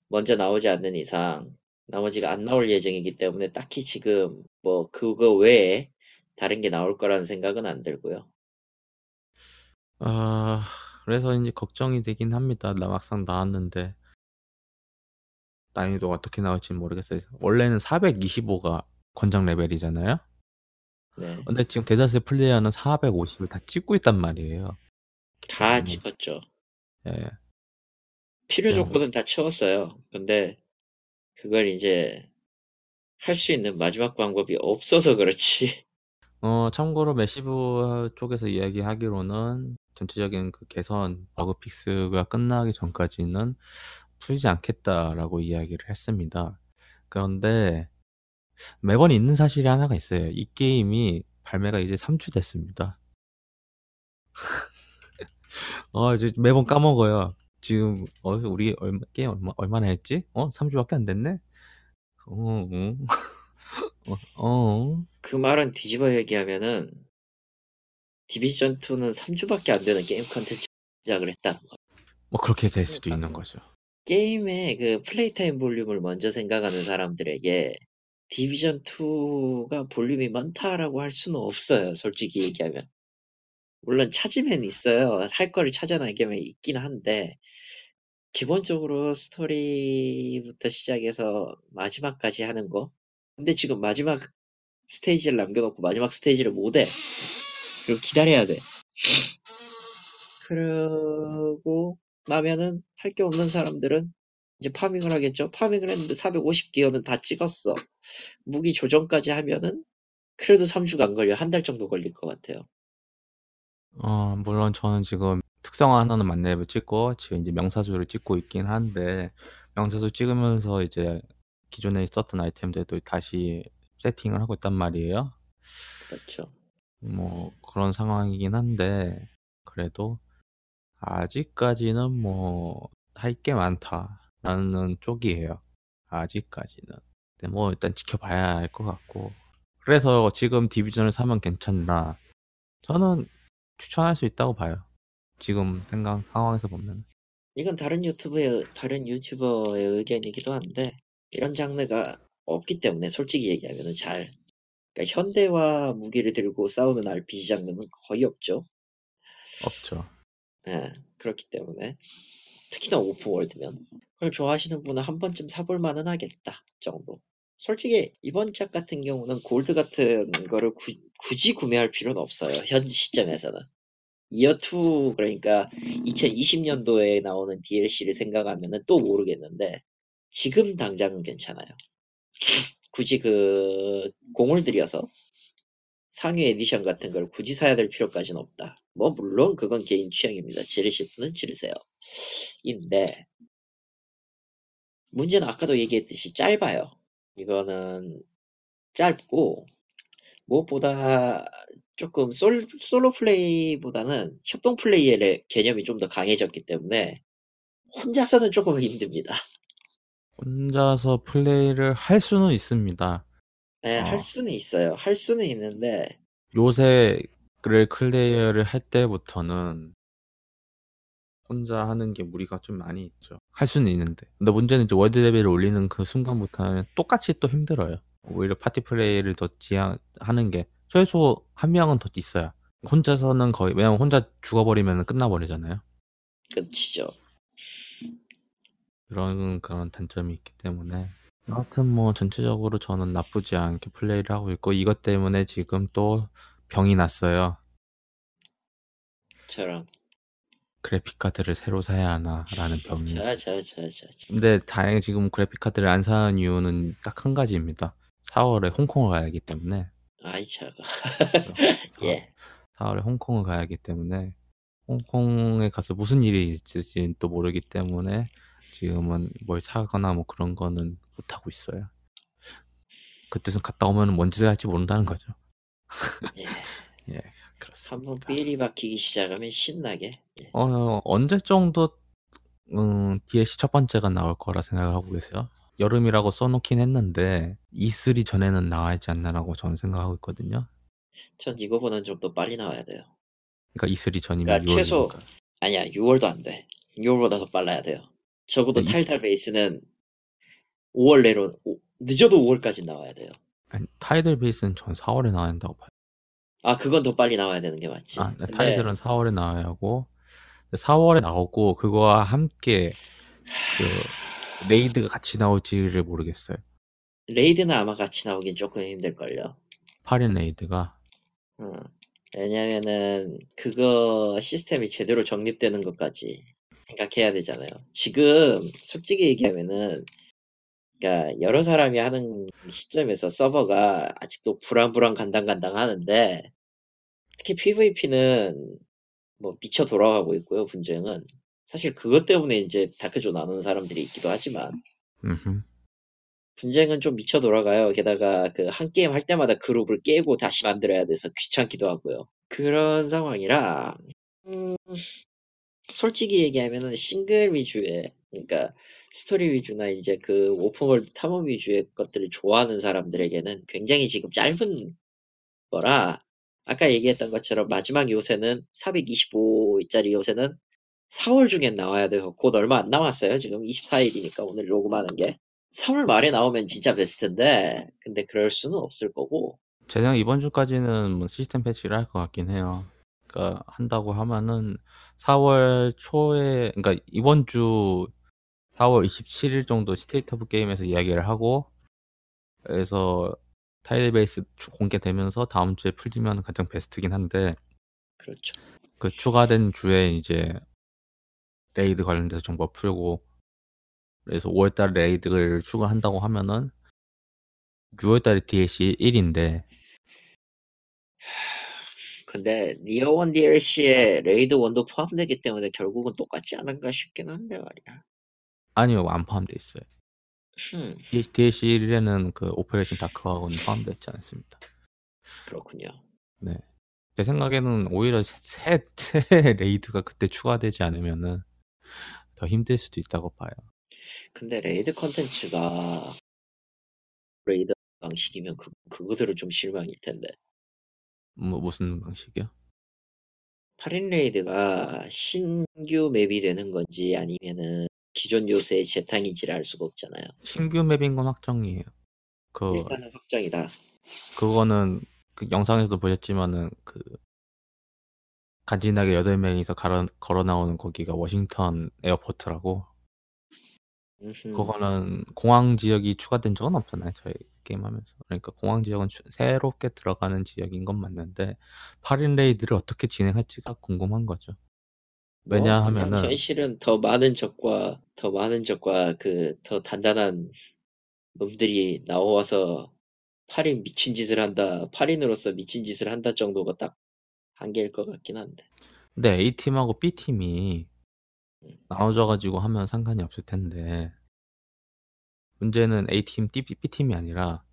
먼저 나오지 않는 이상 나머지가 안 나올 예정이기 때문에 딱히 지금 뭐 그거 외에 다른 게 나올 거라는 생각은 안 들고요. 아 그래서 이제 걱정이 되긴 합니다. 나 막상 나왔는데 난이도가 어떻게 나올지 모르겠어요. 원래는 425가 권장 레벨이잖아요. 네. 근데 지금 대다수의 플레이어는 450을 다 찍고 있단 말이에요. 다 때문에. 찍었죠. 예. 필요 네. 조건은 다 채웠어요. 근데 그걸 이제 할 수 있는 마지막 방법이 없어서 그렇지. 어, 참고로 Massive 쪽에서 이야기하기로는 전체적인 그 개선 버그 fix가 끝나기 전까지는 풀지 않겠다라고 이야기를 했습니다. 그런데 매번 있는 사실이 하나가 있어요. 이 게임이 발매가 이제 3주 됐습니다. [LAUGHS] 어, 이제 매번 까먹어요. 지금 어, 우리 얼마, 게임 얼마, 얼마나 했지? 어, 3주밖에 안 됐네? 어, 응. [LAUGHS] 어, 어. 그 말은 뒤집어 얘기하면은 디비전 2는 3주밖에 안 되는 게임 컨텐츠 시작을 했다. 뭐 그렇게 될 수도 있는 거죠. 게임의 그 플레이 타임 볼륨을 먼저 생각하는 사람들에게 디비전 2가 볼륨이 많다라고 할 수는 없어요. 솔직히 얘기하면. 물론 찾으면 있어요. 할 거를 찾아내기면 있긴 한데 기본적으로 스토리부터 시작해서 마지막까지 하는 거. 근데 지금 마지막 스테이지를 남겨놓고 마지막 스테이지를 못 해. 그리고 기다려야 돼. 그러고 나면은 할 게 없는 사람들은 이제 파밍을 하겠죠. 파밍을 했는데 450기어는 다 찍었어. 무기 조정까지 하면은 그래도 3주가 안 걸려. 한 달 정도 걸릴 것 같아요. 어, 물론 저는 지금 특성화 하나는 만렙을 찍고 지금 이제 명사수를 찍고 있긴 한데 명사수 찍으면서 이제 기존에 있었던 아이템들도 다시 세팅을 하고 있단 말이에요. 그렇죠. 뭐 그런 상황이긴 한데 그래도 아직까지는 뭐 할 게 많다라는 쪽이에요. 아직까지는. 근데 뭐 일단 지켜봐야 할 것 같고. 그래서 지금 디비전을 사면 괜찮나? 저는 추천할 수 있다고 봐요. 지금 생각 상황에서 보면. 이건 다른 유튜브의 다른 유튜버의 의견이기도 한데 이런 장르가 없기 때문에 솔직히 얘기하면은 잘 그러니까 현대화 무기를 들고 싸우는 RPG 장르는 거의 없죠. 없죠. 예, 그렇기 때문에 특히나 오픈월드면 그걸 좋아하시는 분은 한 번쯤 사볼 만은 하겠다 정도. 솔직히 이번 작 같은 경우는 골드 같은 거를 구, 굳이 구매할 필요는 없어요. 현 시점에서는. 이어2 그러니까 2020년도에 나오는 DLC를 생각하면은 또 모르겠는데 지금 당장은 괜찮아요. 굳이 그 공을 들여서 상위 에디션 같은 걸 굳이 사야 될 필요까지는 없다. 뭐 물론 그건 개인 취향입니다. 지르실 분은 지르세요. 인데 문제는 아까도 얘기했듯이 짧아요. 이거는 짧고 무엇보다 조금 솔, 솔로 플레이보다는 협동 플레이의 개념이 좀 더 강해졌기 때문에 혼자서는 조금 힘듭니다. 혼자서 플레이를 할 수는 있습니다. 네, 어. 할 수는 있어요. 할 수는 있는데 요새를 클리어를 할 때부터는 혼자 하는 게 무리가 좀 많이 있죠. 할 수는 있는데. 근데 문제는 이제 월드 레벨을 올리는 그 순간부터는 똑같이 또 힘들어요. 오히려 파티 플레이를 더 지향하는 게 최소 한 명은 더 있어야. 혼자서는 거의 왜냐면 혼자 죽어버리면 끝나버리잖아요. 끝이죠. 그런 그런 단점이 있기 때문에 아무튼 뭐 전체적으로 저는 나쁘지 않게 플레이를 하고 있고 이것 때문에 지금 또 병이 났어요. 저랑 그래픽 카드를 새로 사야 하나라는 병이. 자 자 자 자 근데 다행히 지금 그래픽 카드를 안 사는 이유는 딱 한 가지입니다. 4월에 홍콩을 가야 하기 때문에. 아이 차가 사- 예 4월에 홍콩을 가야 하기 때문에 홍콩에 가서 무슨 일이 있을지 또 모르기 때문에 지금은 뭘 사거나 뭐 그런 거는 못 하고 있어요. 그때는 갔다 오면 뭔 짓을 할지 모른다는 거죠. 예. [LAUGHS] 예, 그렇습니다. 한번 삘이 박히기 시작하면 신나게 예. 어, 언제 정도 음, DLC 첫 번째가 나올 거라 생각을 하고 계세요. 여름이라고 써놓긴 했는데 E3 전에는 나와야지 않나라고 저는 생각하고 있거든요. 전 이거보다는 좀 더 빨리 나와야 돼요. 그러니까 E3 전이면 그러니까 6월이니까. 최소- 아니야 6월도 안 돼. 6월보다 더 빨라야 돼요. 적어도 네, 이- 타이들 베이스는 5월 내로 오- 늦어도 5월까지 나와야 돼요. 아니, 타이들 베이스는 전 4월에 나와야 한다고 봐요. 아 그건 더 빨리 나와야 되는 게 맞지. 아, 네, 근데 타이들은 4월에 나와야 하고 4월에 나오고 그거와 함께 그 레이드가 같이 나올지를 모르겠어요. 레이드는 아마 같이 나오긴 조금 힘들걸요. 8인 레이드가 어. 왜냐면은 그거 시스템이 제대로 정립되는 것까지 생각해야 되잖아요. 지금 솔직히 얘기하면은 그러니까 여러 사람이 하는 시점에서 서버가 아직도 불안불안 간당간당 하는데 특히 PVP는 뭐 미쳐 돌아가고 있고요. 분쟁은 사실 그것 때문에 이제 다크존 안 오는 사람들이 있기도 하지만 음흠. 분쟁은 좀 미쳐 돌아가요. 게다가 그 한 게임 할 때마다 그룹을 깨고 다시 만들어야 돼서 귀찮기도 하고요. 그런 상황이라 음, 솔직히 얘기하면은 싱글 위주의 그러니까 스토리 위주나 이제 그 오픈월드 탐험 위주의 것들을 좋아하는 사람들에게는 굉장히 지금 짧은 거라 아까 얘기했던 것처럼 마지막 요새는 425짜리 요새는 4월 중엔 나와야 돼요. 곧 얼마 안 남았어요. 지금 24일이니까 오늘 녹음하는 게 3월 말에 나오면 진짜 베스트인데 근데 그럴 수는 없을 거고 제 생각 이번 주까지는 뭐 시스템 패치를 할 것 같긴 해요. 그러니까 한다고 하면은 4월 초에 그러니까 이번 주 4월 27일 정도 State of Game에서 이야기를 하고 그래서 타이들 베이스 추- 공개되면서 다음 주에 풀리면 가장 베스트긴 한데 그렇죠. 그 추가된 주에 이제 레이드 관련돼서 정보 풀고 그래서 5월달 레이드를 추가한다고 하면은 6월달에 DLC 1인데 근데 Year One DLC에 레이드 1도 포함되기 때문에 결국은 똑같지 않은가 싶긴 한데 말이야. 아니요 안 포함돼 있어요. 음, DLC 1에는 그 오퍼레이션 다크하고는 포함되어 있지 않습니다. 그렇군요. 네. 제 생각에는 오히려 새, 새, 새 레이드가 그때 추가되지 않으면은 더 힘들 수도 있다고 봐요. 근데 레이드 컨텐츠가 레이드 방식이면 그, 그거대로 좀 실망일 텐데. 뭐 무슨 방식이요? 8인 레이드가 신규 맵이 되는 건지 아니면은 기존 요새의 재탕인지를 알 수가 없잖아요. 신규 맵인 건 확정이에요. 그 일단은 확정이다. 그거는 그 영상에서도 보셨지만은 그 간지나게 8명이서 걸어, 걸어 나오는 거기가 워싱턴 Airport라고 음흠. 그거는 공항 지역이 추가된 적은 없잖아요. 저희 게임하면서. 그러니까 공항 지역은 추- 새롭게 들어가는 지역인 건 맞는데 8인 레이드를 어떻게 진행할지가 궁금한 거죠. 뭐, 왜냐하면은 현실은 더 많은 적과 더 많은 적과 그 더 단단한 놈들이 나와서 8인 미친 짓을 한다. 8인으로서 미친 짓을 한다 정도가 딱 한계일 것 같긴 한데. 근데 A팀하고 B팀이 나눠져 가지고 하면 상관이 없을 텐데 문제는 A팀, B팀이 아니라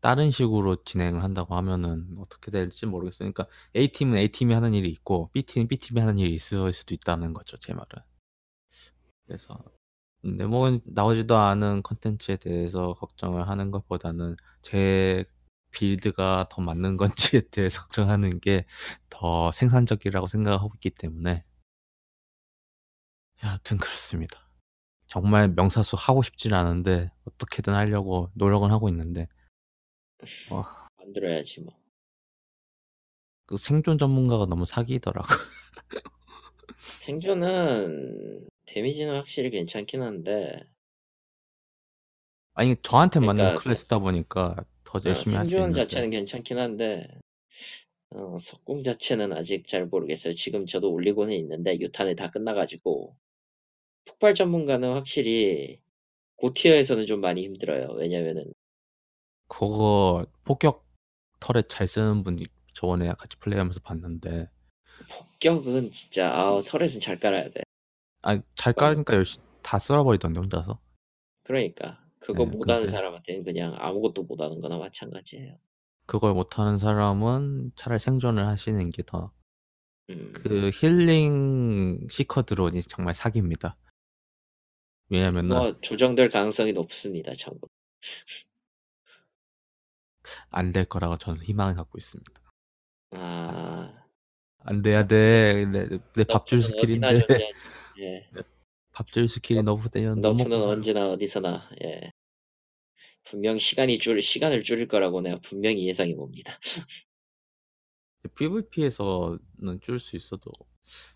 다른 식으로 진행을 한다고 하면은 어떻게 될지 모르겠어요. 그러니까 A팀은 A팀이 하는 일이 있고 B팀은 B팀이 하는 일이 있을 수도 있다는 거죠. 제 말은. 그래서 근데 뭐 나오지도 않은 컨텐츠에 대해서 걱정을 하는 것보다는 제 빌드가 더 맞는 건지에 [LAUGHS] 대해서 걱정하는 게 더 생산적이라고 생각하고 있기 때문에 여하튼 그렇습니다. 정말 명사수 하고 싶진 않은데 어떻게든 하려고 노력은 하고 있는데 만들어야지 뭐. 그 생존 전문가가 너무 사기더라고. [LAUGHS] 생존은 데미지는 확실히 괜찮긴 한데 아니 저한테 맞는 그러니까 클래스다 보니까 더 어, 열심히 할 수 있는데 자체는 괜찮긴 한데 어, 석공 자체는 아직 잘 모르겠어요. 지금 저도 올리고는 있는데 유탄이 다 끝나가지고 폭발 전문가는 확실히 고티어에서는 좀 많이 힘들어요. 왜냐면은 그거 폭격 터렛 잘 쓰는 분이 저번에 같이 플레이하면서 봤는데 폭격은 진짜 아 터렛은 잘 깔아야 돼. 아잘 깔으니까 열심히 다 쓸어버리던데 혼자서. 그러니까 그거 네, 못하는 근데- 사람한테는 그냥 아무것도 못하는 거나 마찬가지예요. 그걸 못하는 사람은 차라리 생존을 하시는 게 더 음, 그 힐링 시커 드론이 정말 사기입니다. 왜냐면은 뭐 조정될 가능성이 높습니다. 참고. 안 될 거라고 저는 희망을 갖고 있습니다. 아 안 돼야 돼. 내, 내 밥줄 스킬인데. 예. [LAUGHS] 밥줄 스킬이 너무 되면 nerf는 언제나 어디서나 예. 분명 시간이 줄 시간을 줄일 거라고 내가 분명히 예상해 봅니다. PVP에서는 줄 수 있어도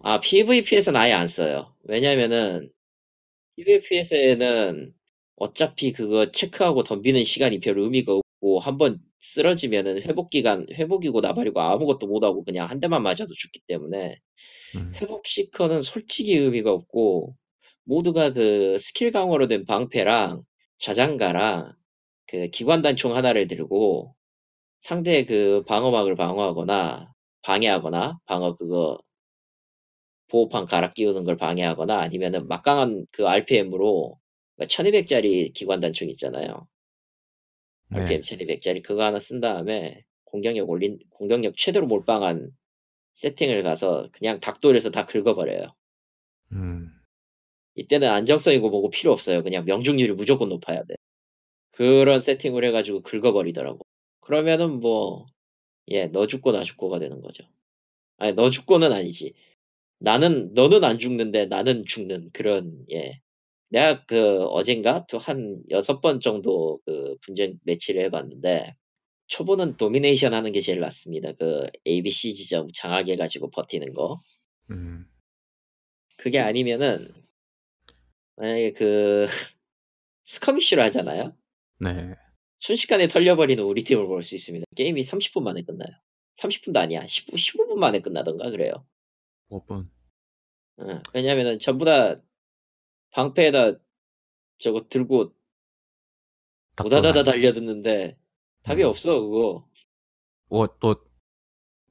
아 PVP에서는 아예 안 써요. 왜냐면은 PVP에서는 어차피 그거 체크하고 덤비는 시간이 별 의미가 없고 한번 쓰러지면은 회복 기간 회복이고 나발이고 아무것도 못 하고 그냥 한 대만 맞아도 죽기 때문에 음, 회복 시커는 솔직히 의미가 없고 모두가 그 스킬 강화로 된 방패랑 자장가랑 그 기관단총 하나를 들고 상대의 그 방어막을 방어하거나 방해하거나 방어 그거 보호판 갈아 끼우는 걸 방해하거나 아니면은 막강한 그 RPM으로 1200짜리 기관단총 있잖아요. 네. RPM 1200짜리 그거 하나 쓴 다음에 공격력 올린 공격력 최대로 몰빵한 세팅을 가서 그냥 닭돌에서 다 긁어버려요. 음, 이때는 안정성이고 뭐고 필요 없어요. 그냥 명중률이 무조건 높아야 돼. 그런 세팅을 해가지고 긁어버리더라고. 그러면은 뭐, 예, 너 죽고 나 죽고가 되는 거죠. 아니, 너 죽고는 아니지. 나는, 너는 안 죽는데 나는 죽는 그런, 예, 내가 그 어젠가 또 한 여섯 번 정도 그 분전 매치를 해봤는데 초보는 도미네이션 하는 게 제일 낫습니다. 그 ABC 지점 장악해 가지고 버티는 거. 음. 그게 아니면은 만약에 그 [LAUGHS] 스커미쉬로 하잖아요. 네. 순식간에 털려버리는 우리 팀을 볼 수 있습니다. 게임이 30분 만에 끝나요. 30분도 아니야. 10, 15분 만에 끝나던가 그래요. 5분. 어, 왜냐면은 전부 다 방패에다 저거 들고 오다다다 달려드는데 답이 음. 없어 그거. 뭐, 또,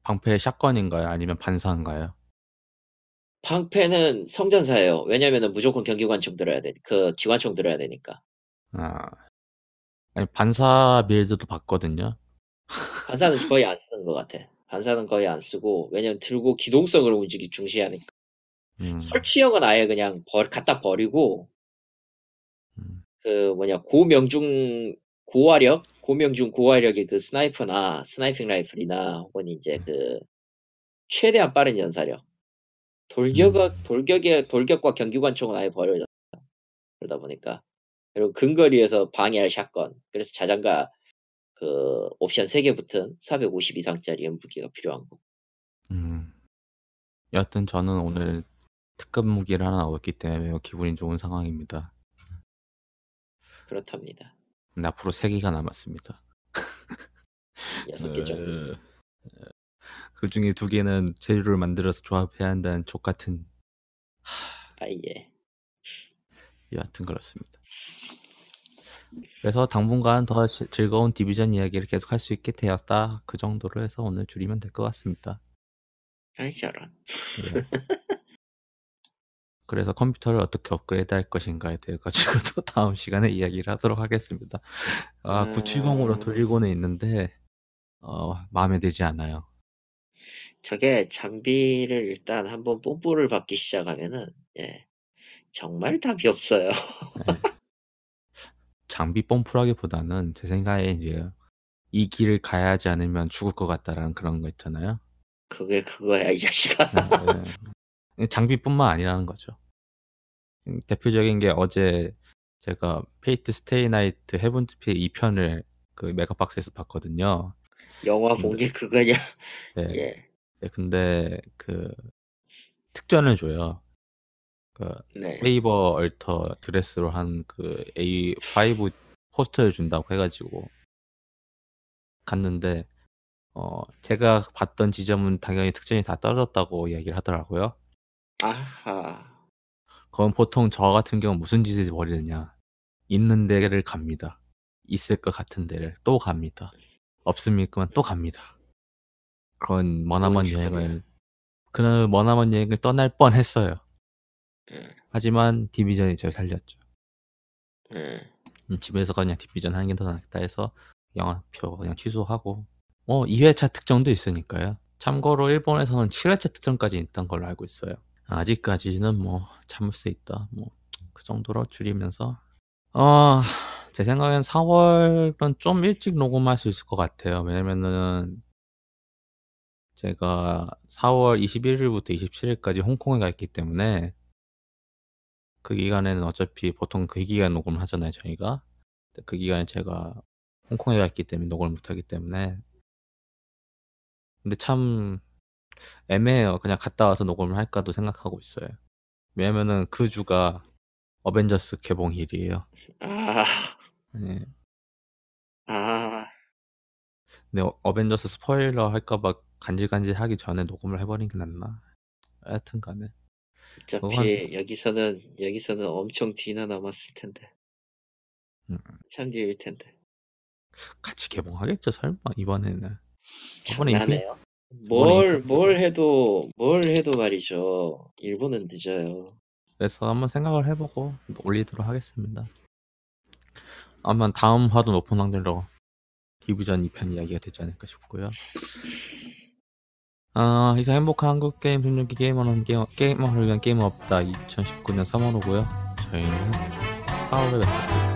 방패 샷건인가요? 아니면 반사인가요? 방패는 성전사예요. 왜냐면은 무조건 경기관총 들어야 돼. 그 기관총 들어야 되니까. 아. 아니, 반사 빌드도 봤거든요. [LAUGHS] 반사는 거의 안 쓰는 것 같아. 반사는 거의 안 쓰고 왜냐면 들고 기동성을 움직이 중시하니까. 음. 설치형은 아예 그냥 버, 갖다 버리고 음. 그 뭐냐 고명중 고화력 고명중 고화력의 그 sniper나 sniping 라이플이나 혹은 이제 그 최대한 빠른 연사력 돌격 음. 돌격의 돌격과 경기관총은 아예 버려졌다 그러다 보니까 그리고 근거리에서 방해할 shotgun 그래서 자장가 그 옵션 3개 붙은 450 이상짜리 무기가 필요한 거 음. 여하튼 저는 오늘 특급 무기를 하나 얻었기 때문에 매우 기분이 좋은 상황입니다. 그렇답니다 근데 앞으로 3개가 남았습니다. 6개 정도 어, 그 중에 두 개는 재료를 만들어서 조합해야 한다는 족 같은 아예 여하튼 그렇습니다. 그래서 당분간 더 시- 즐거운 디비전 이야기를 계속 할 수 있게 되었다. 그 정도로 해서 오늘 줄이면 될 것 같습니다. 아이 저런 예. 그래서 컴퓨터를 어떻게 업그레이드 할 것인가에 대해 가지고도 다음 시간에 이야기를 하도록 하겠습니다. 아, 음. 970으로 돌리고는 있는데 어, 마음에 들지 않아요. 저게 장비를 일단 한번 뽐뿌를 받기 시작하면은 예 정말 답이 없어요. 장비 뽐뿌라기보다는 제 생각에 이제 이 길을 가야 하지 않으면 죽을 것 같다라는 그런 거 있잖아요. 그게 그거야 이 자식아. 네, 네. 장비뿐만 아니라는 거죠. 음, 대표적인 게 어제 제가 Fate Stay Night Heaven's Feel 2편을 그 메가박스에서 봤거든요. 영화 본 게 그거냐? 네. 예. 네, 근데 그 특전을 줘요. 그 네. 세이버 얼터 드레스로 한 그 A5 포스터를 준다고 해가지고 갔는데 어 제가 봤던 지점은 당연히 특전이 다 떨어졌다고 이야기를 하더라고요. 아하. 그건 보통 저 같은 경우 무슨 짓을 벌이느냐 있는 데를 갑니다. 있을 것 같은 데를 또 갑니다. 없습니까만 또 갑니다. 그런 머나먼 뭔 여행을 그날 머나먼 여행을 떠날 뻔했어요. 음, 하지만 디비전이 저를 살렸죠. 음. 음, 집에서 그냥 디비전 하는 게 더 낫다 해서 영화표 그냥 취소하고 어 2회차 특정도 있으니까요. 참고로 일본에서는 7회차 특정까지 있던 걸로 알고 있어요. 아직까지는 뭐 참을 수 있다. 뭐 그 정도로 줄이면서 어, 제 생각엔 4월은 좀 일찍 녹음할 수 있을 것 같아요. 왜냐면은 제가 4월 21일부터 27일까지 홍콩에 가 있기 때문에 그 기간에는 어차피 보통 그 기간 녹음을 하잖아요, 저희가. 그 기간에 제가 홍콩에 가 있기 때문에 녹음을 못 하기 때문에. 근데 참 애매해요. 그냥 갔다 와서 녹음을 할까도 생각하고 있어요. 왜냐면은 그 주가 어벤져스 개봉일이에요. 아, 네. 아, 근데 어- 어벤져스 스포일러 할까봐 간질간질 하기 전에 녹음을 해버린 게 낫나? 하여튼 간에. 어차피 여기서는 여기서는 엄청 뒤나 남았을 텐데. 음. 참 뒤일 텐데. 같이 개봉하겠죠, 설마, 이번에는. 장난해요. 뭘, 뭘 해도, 뭘 해도 말이죠. 일본은 늦어요. 그래서 한번 생각을 해보고 올리도록 하겠습니다. 아마 다음 화도 높은 확률로 디비전 2편 이야기가 되지 않을까 싶고요. 아, 이상 행복한 한국 게임 등록기 게이머는 게임, 게이머를 위한 게임 없다 2019년 3월호고요. 저희는 4월에 뵙겠습니다.